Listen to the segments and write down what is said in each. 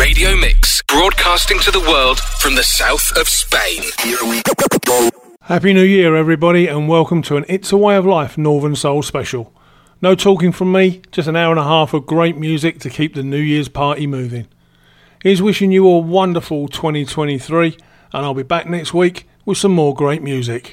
Radio Mix, broadcasting to the world from the south of Spain. Happy New Year, everybody, and welcome to an It's a Way of Life Northern Soul special. No talking from me, just an hour and a half of great music to keep the New Year's party moving. Here's wishing you all wonderful 2023, and I'll be back next week with some more great music.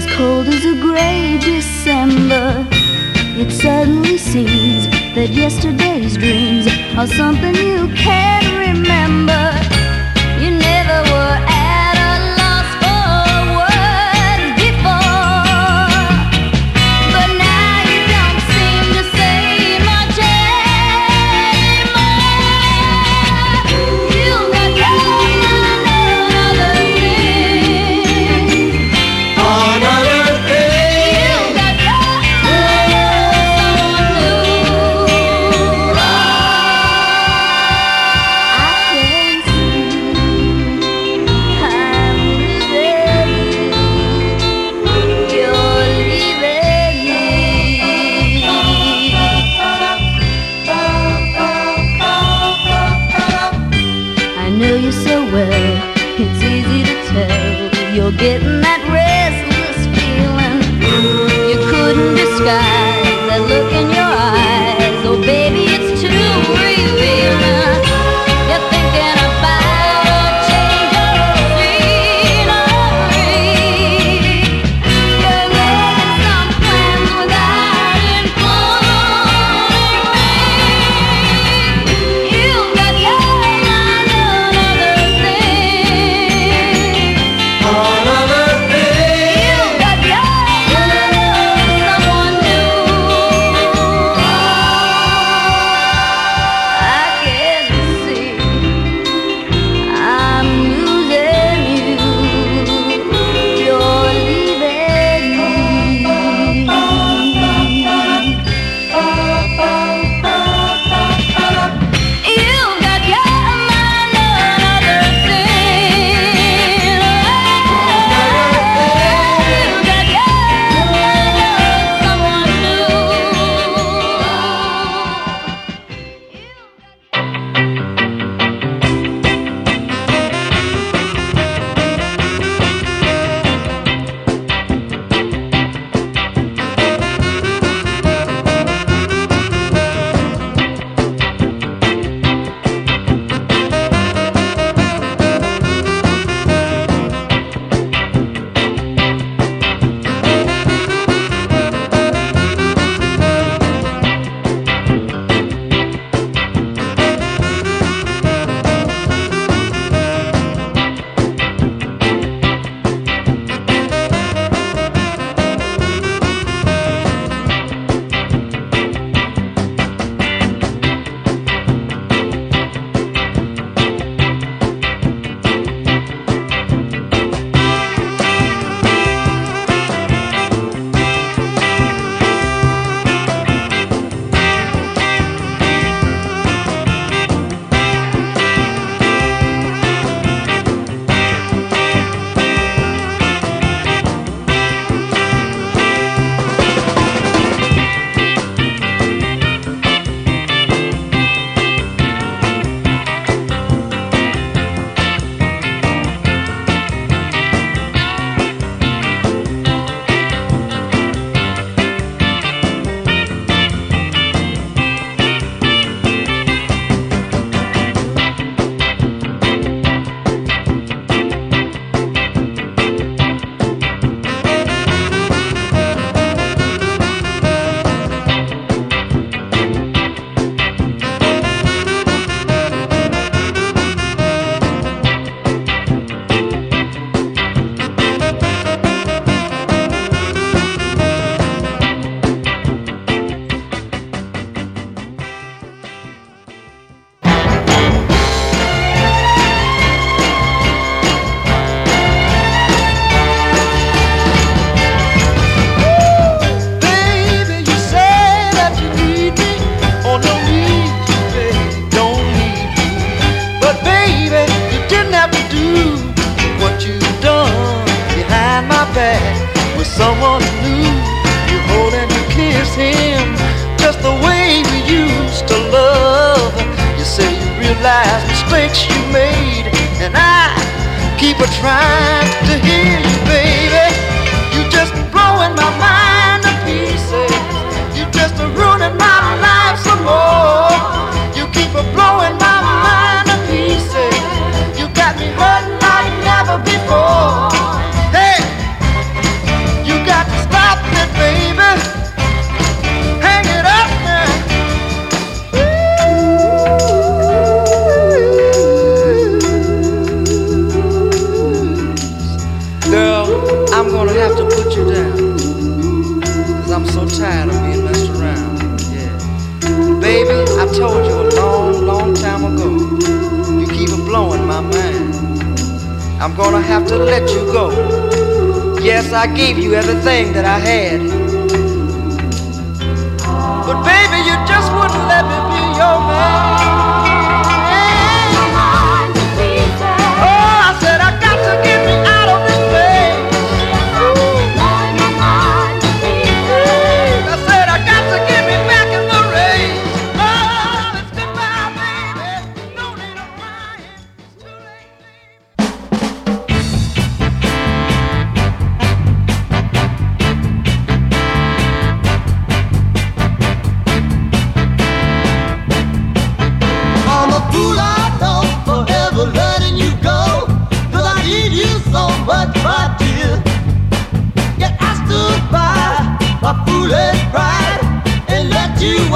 As cold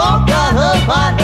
walk out of my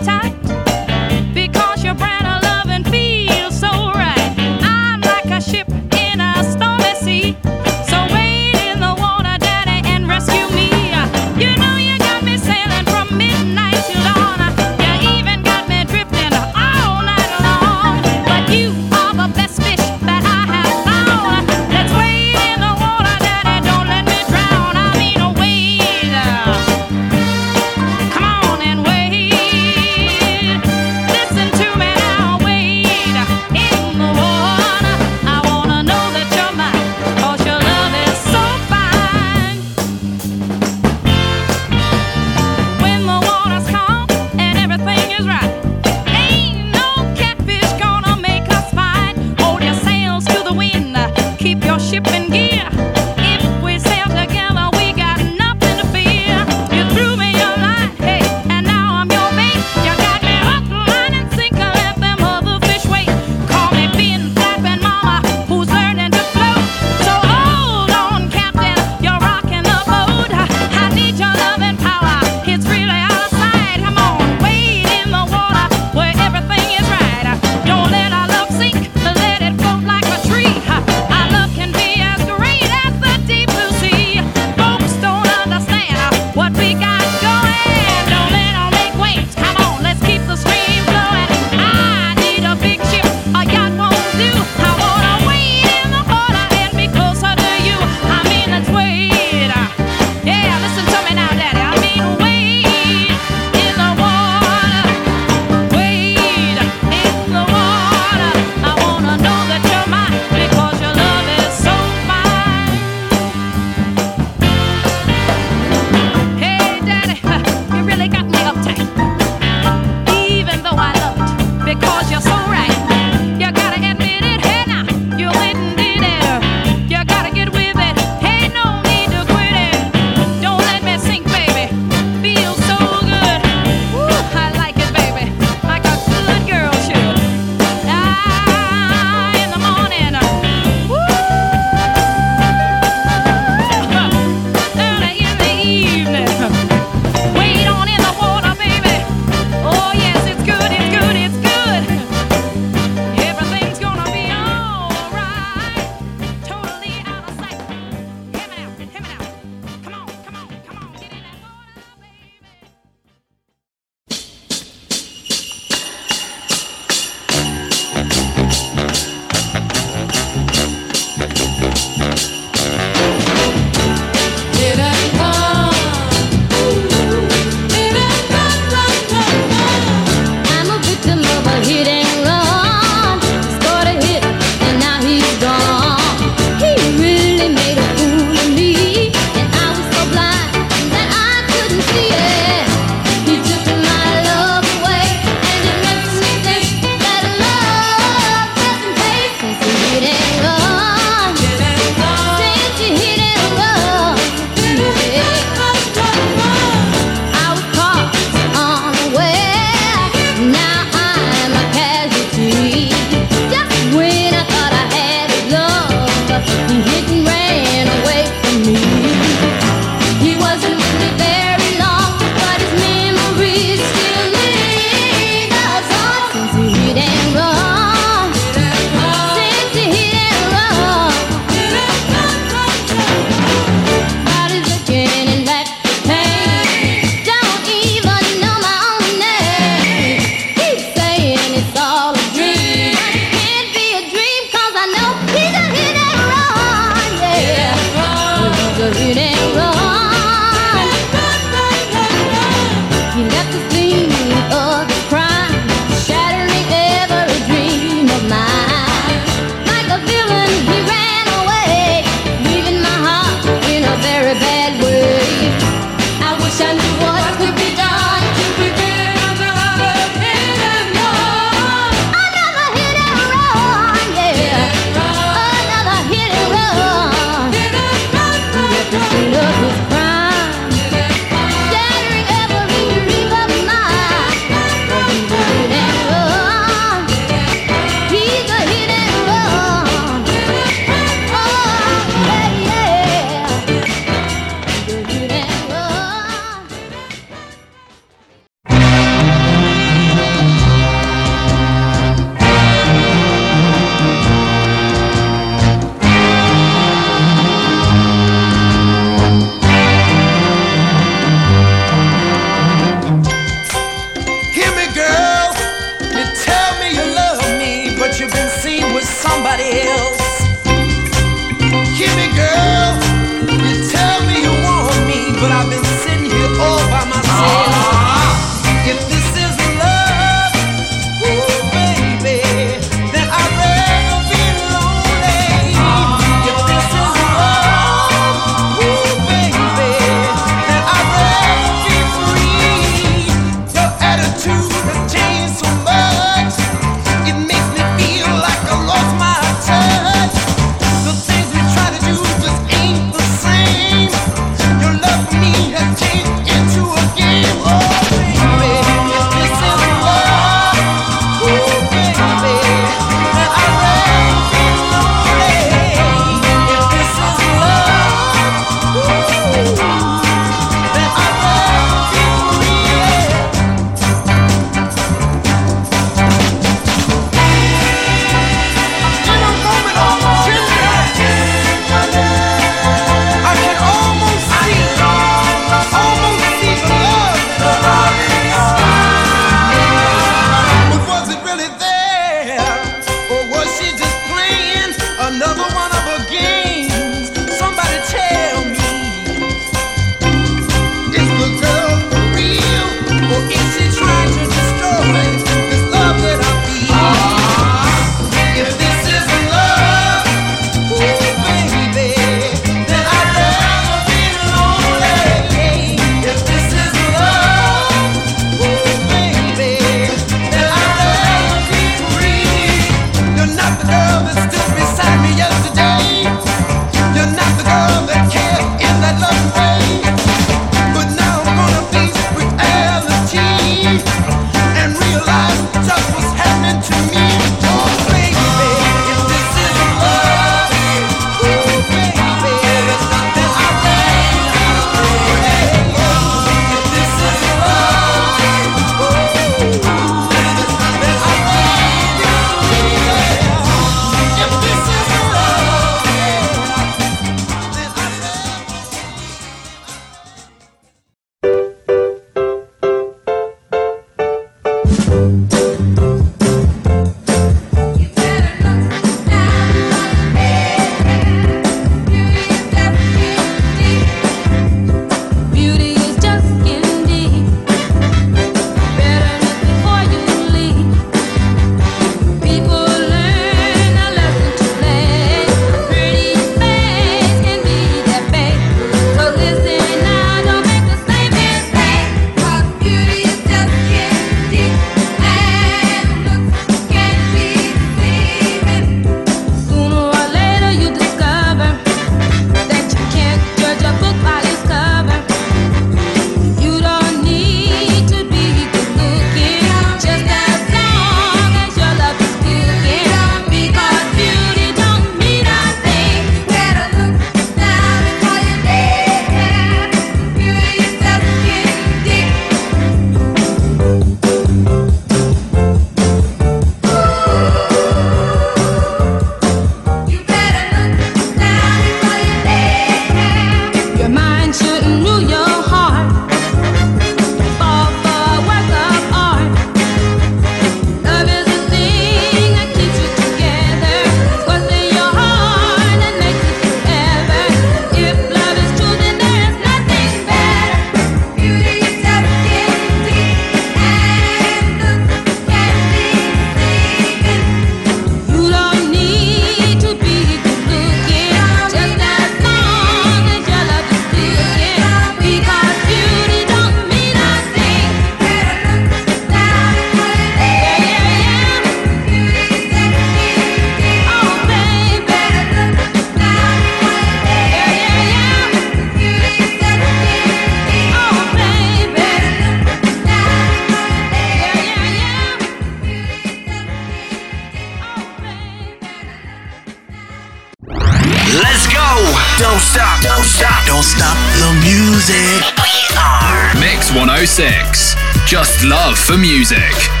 love for music.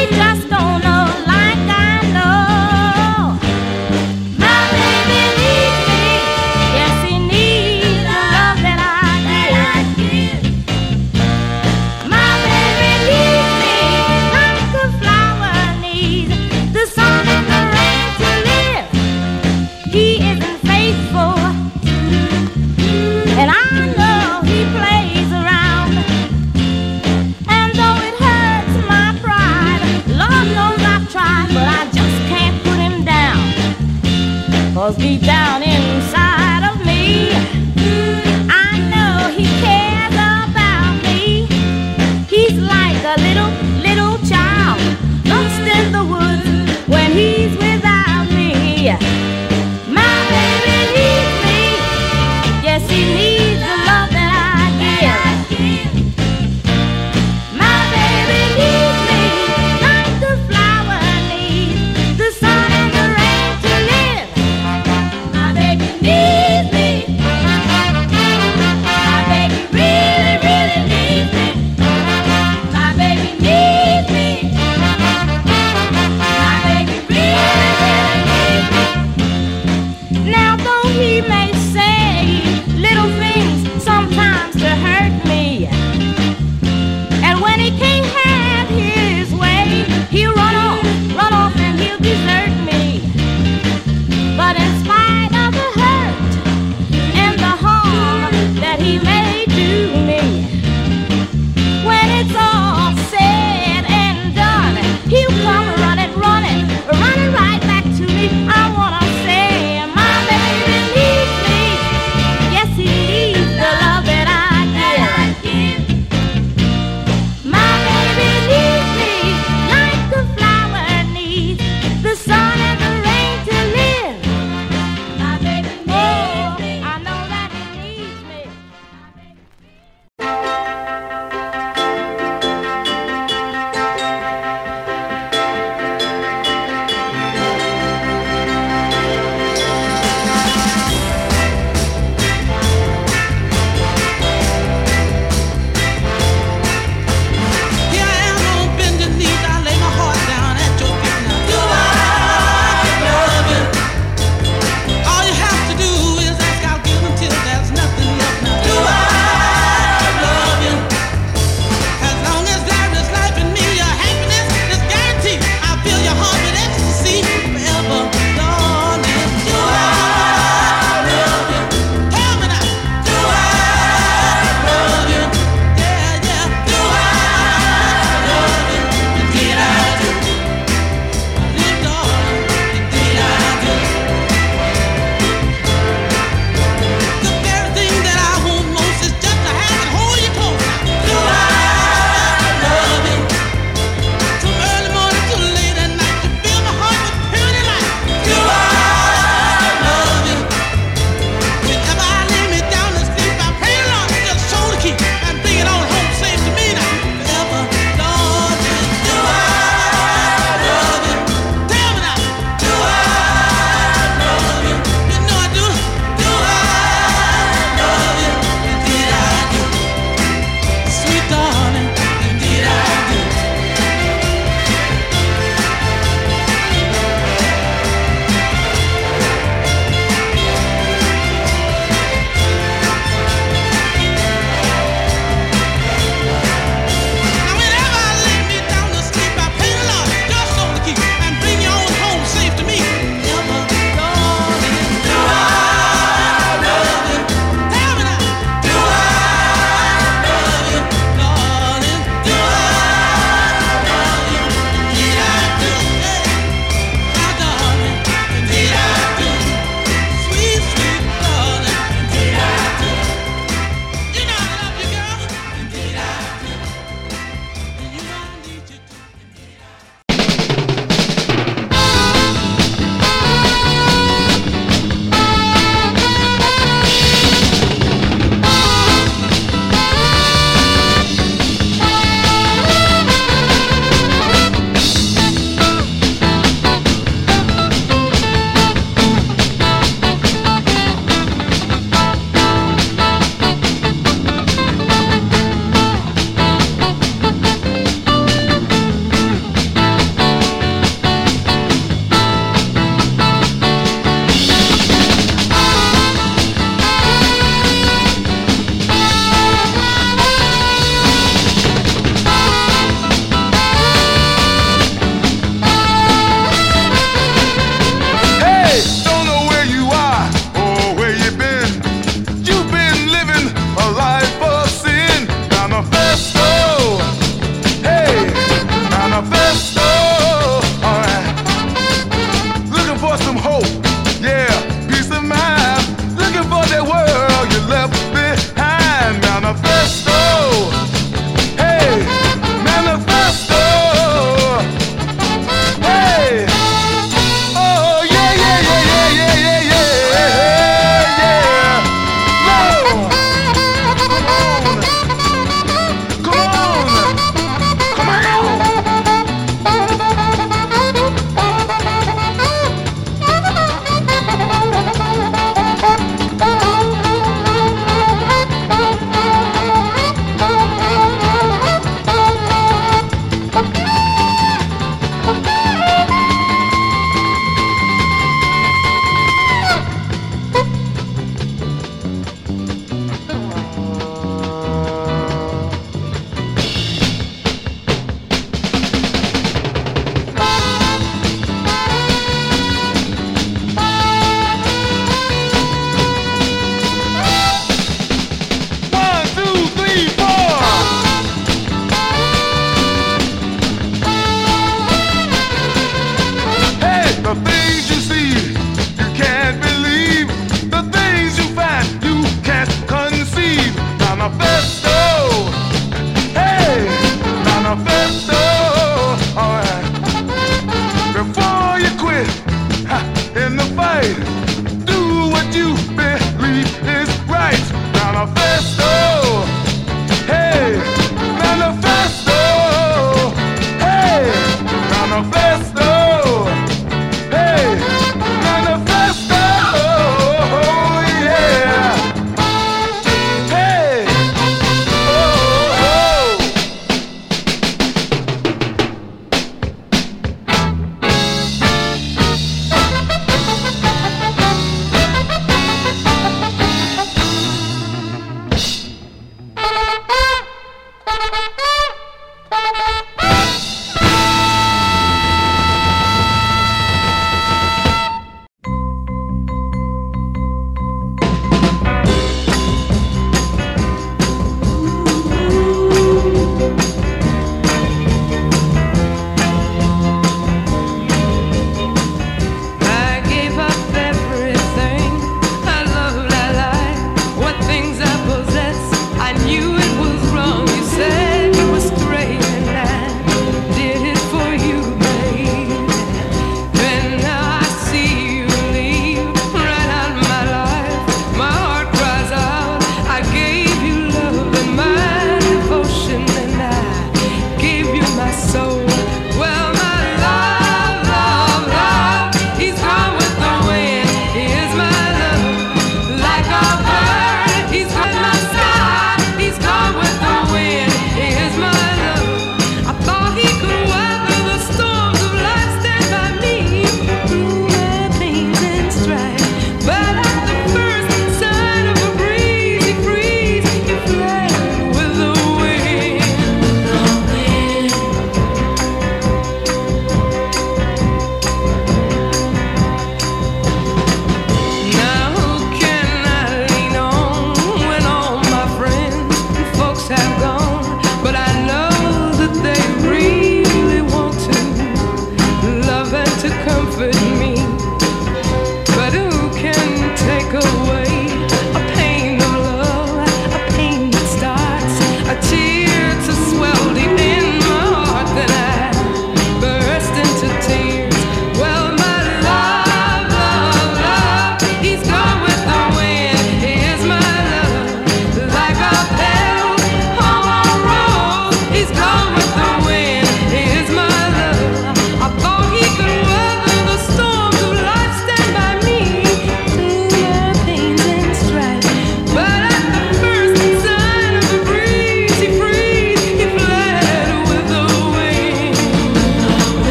Hey,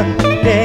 de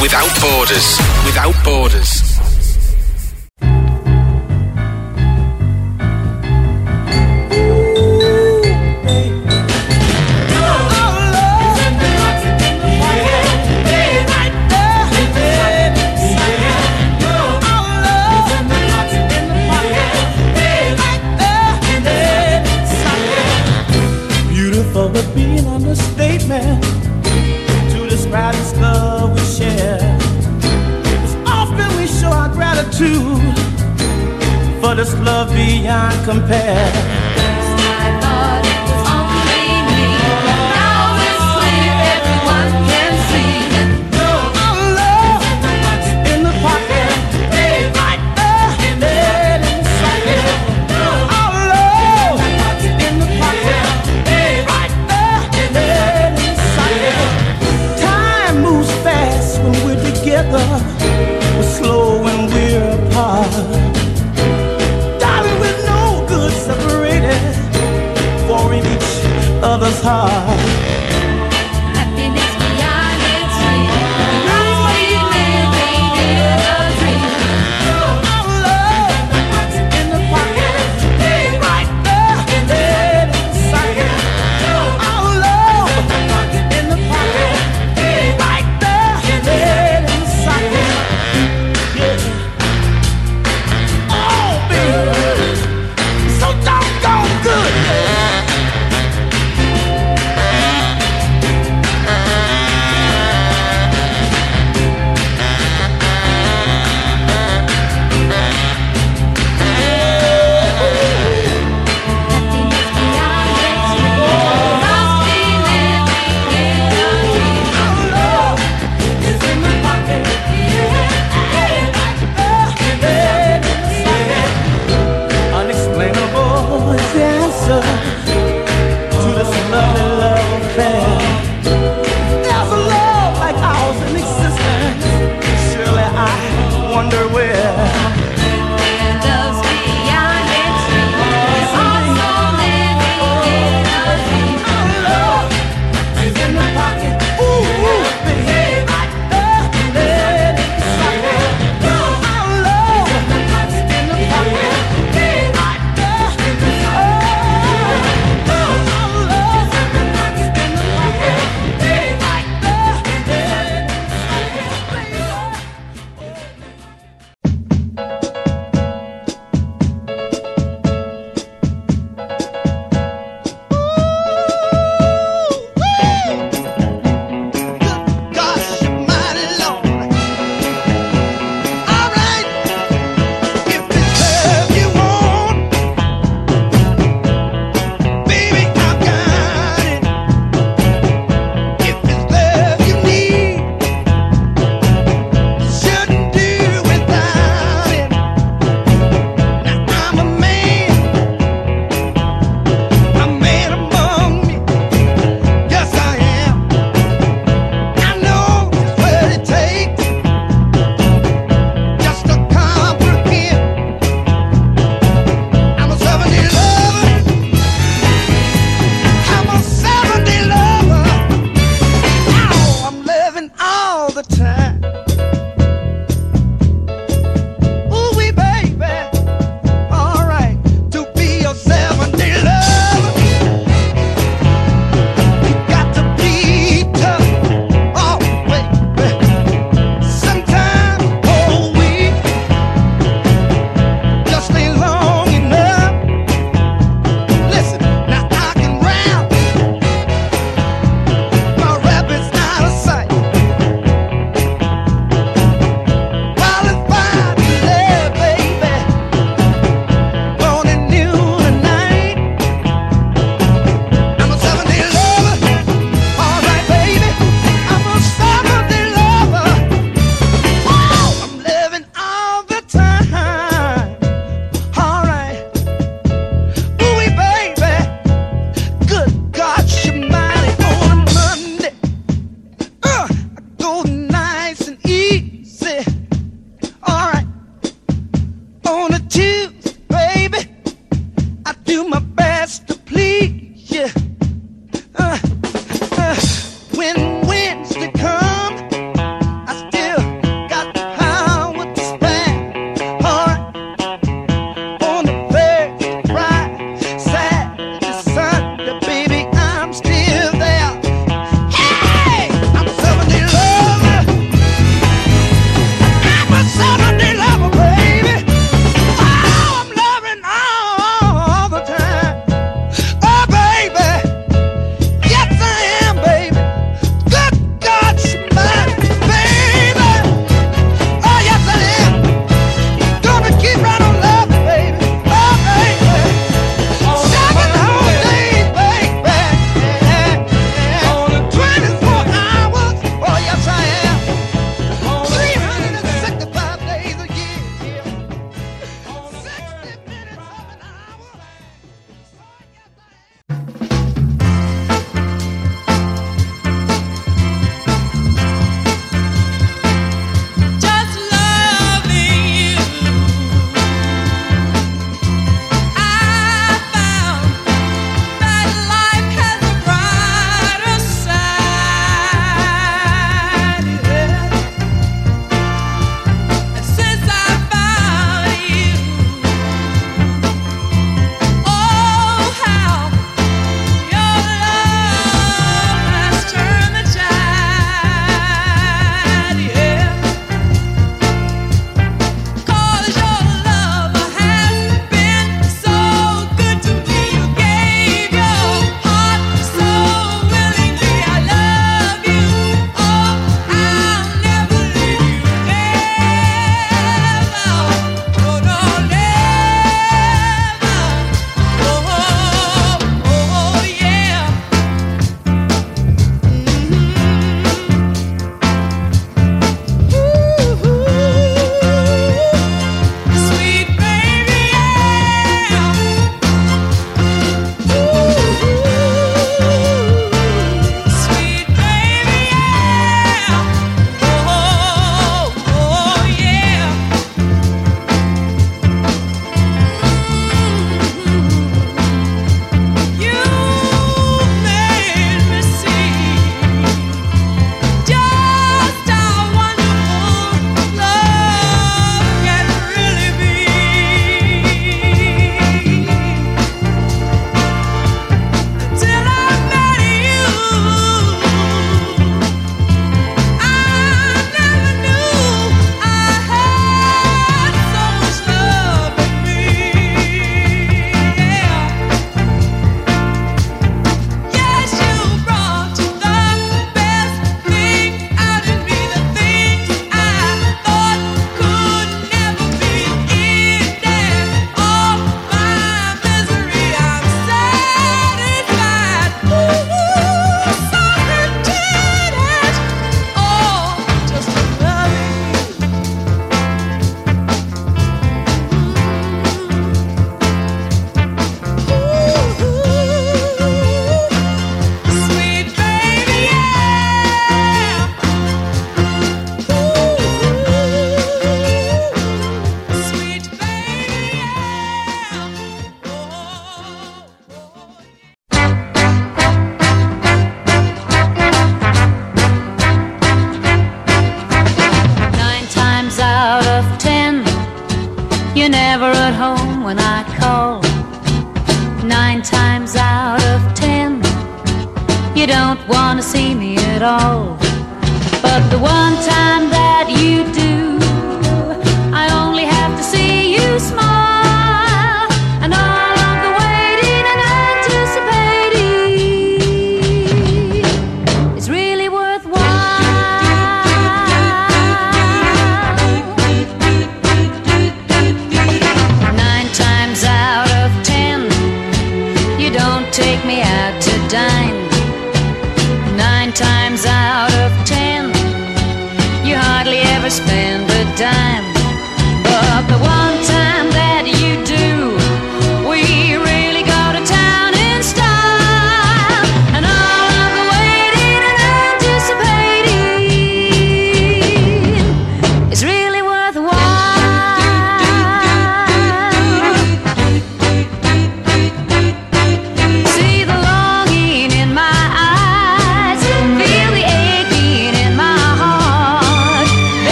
without borders. Without borders.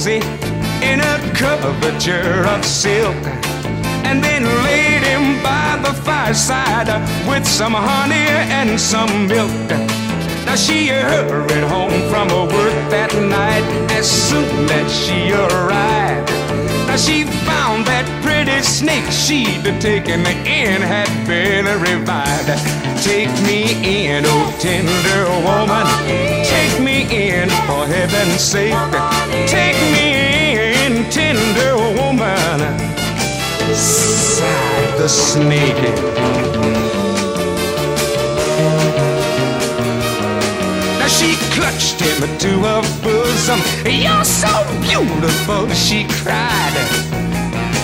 cozy in a curvature of silk. And then laid him by the fireside with some honey and some milk. Now she hurried home from her work that night as soon as she arrived. Now she found that pretty snake she'd taken in had been revived. Take me in, oh tender woman me in, for heaven's sake. Take me in, tender woman. Sighed the snake. Now she clutched him to her bosom. You're so beautiful, she cried.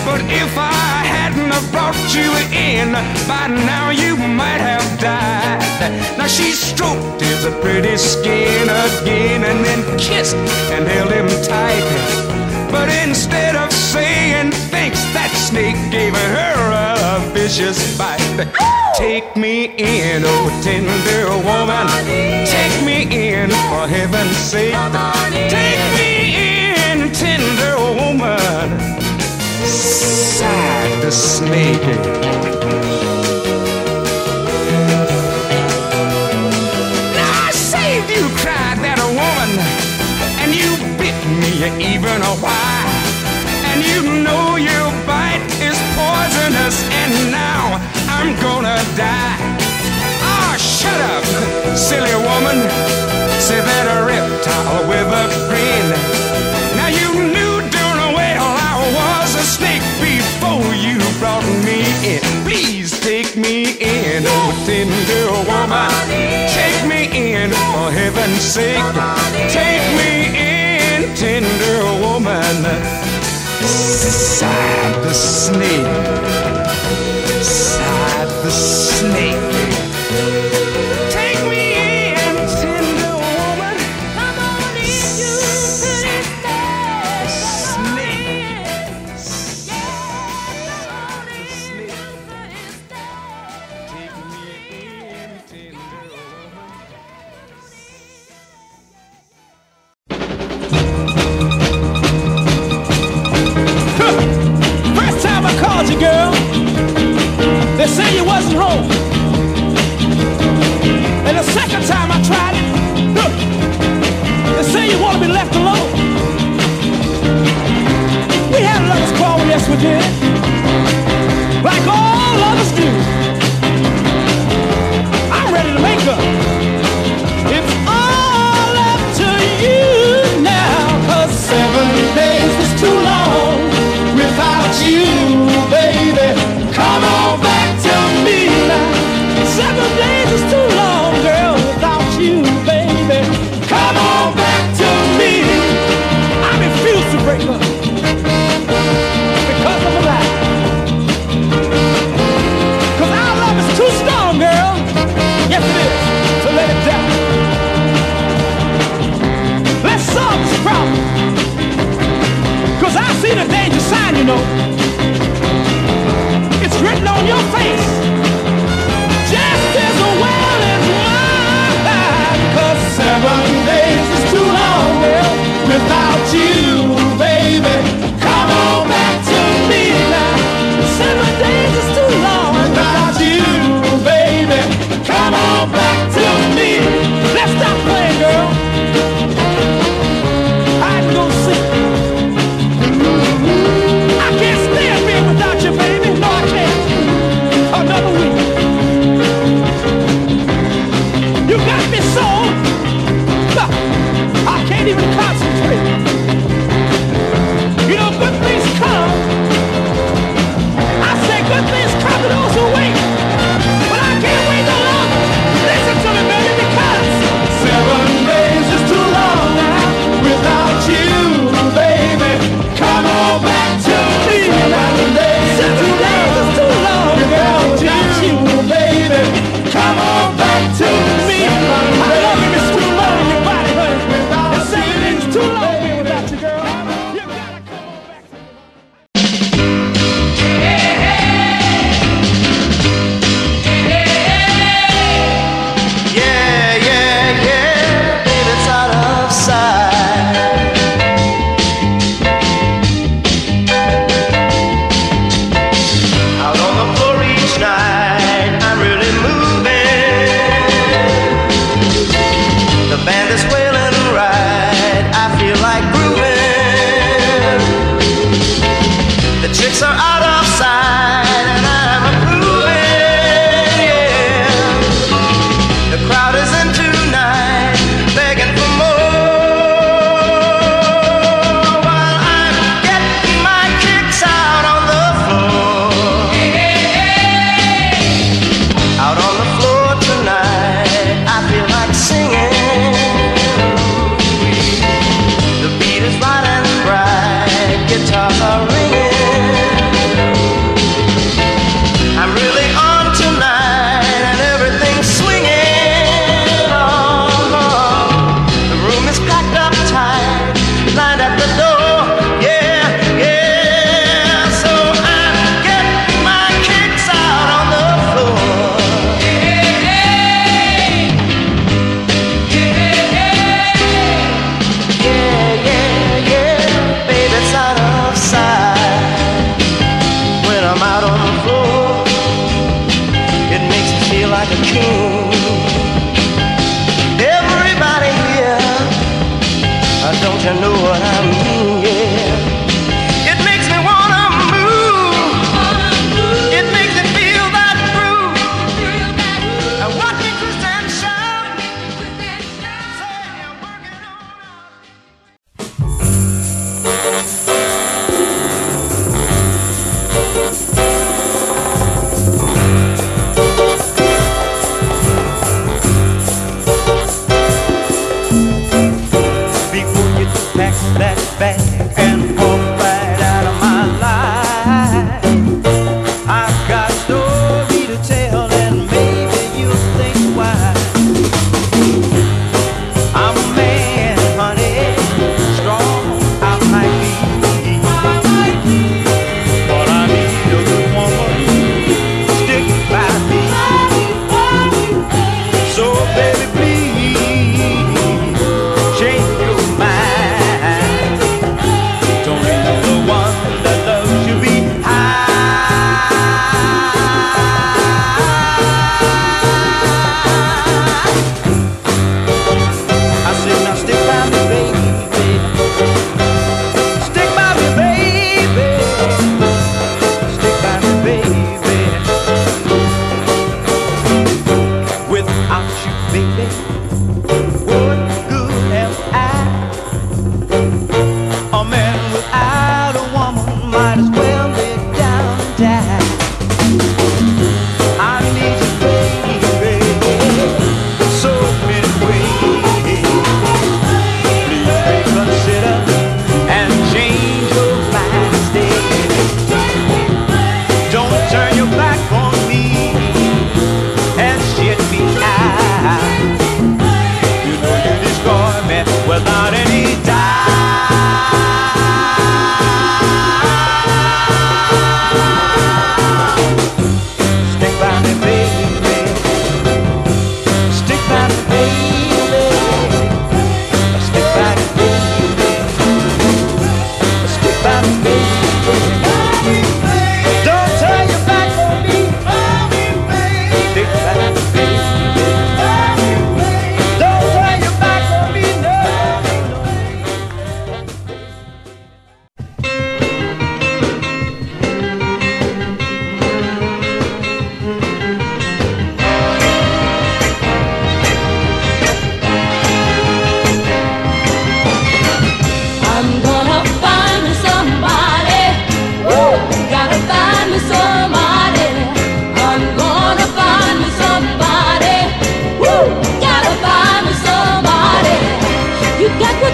But if I wouldn't have brought you in, by now you might have died. Now she stroked his pretty skin again and then kissed and held him tight. But instead of saying thanks, that snake gave her a vicious bite. Take me in, oh tender woman. Take me in, for heaven's sake. Take me bit me even a while. And you know your bite is poisonous, and now I'm gonna die. Ah, shut up, silly woman. Say that a reptile with a grin. In, oh tender woman. Take me in, for heaven's sake. Take me in, tender woman. Sighed the snake. Home. And the second time I tried it, huh, they say you want to be left alone. We had a lover's quarrel, yes we did. Like all lovers do. I'm ready to make up.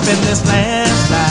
up in this landslide.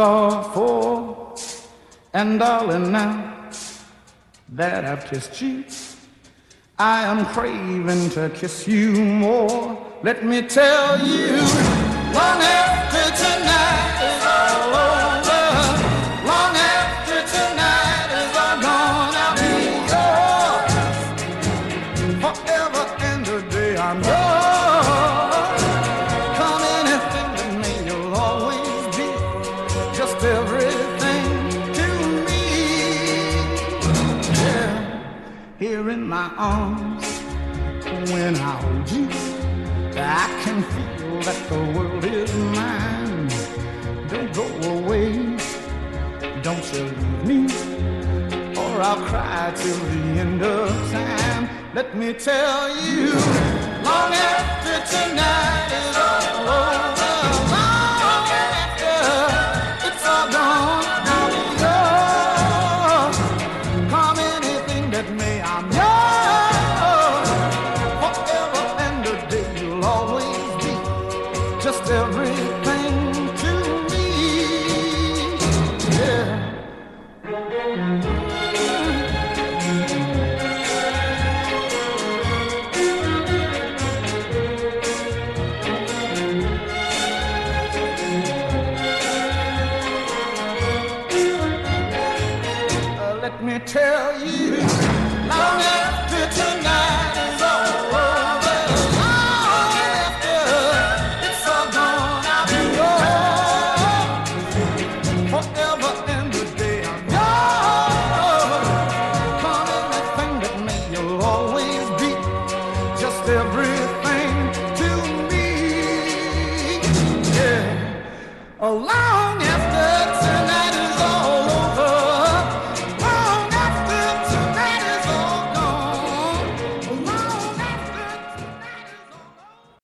saw four, And darling, now that I've kissed you, I am craving to kiss you more. Let me tell you, one after tonight. or I'll cry till the end of time. Let me tell you, long after tonight is all over.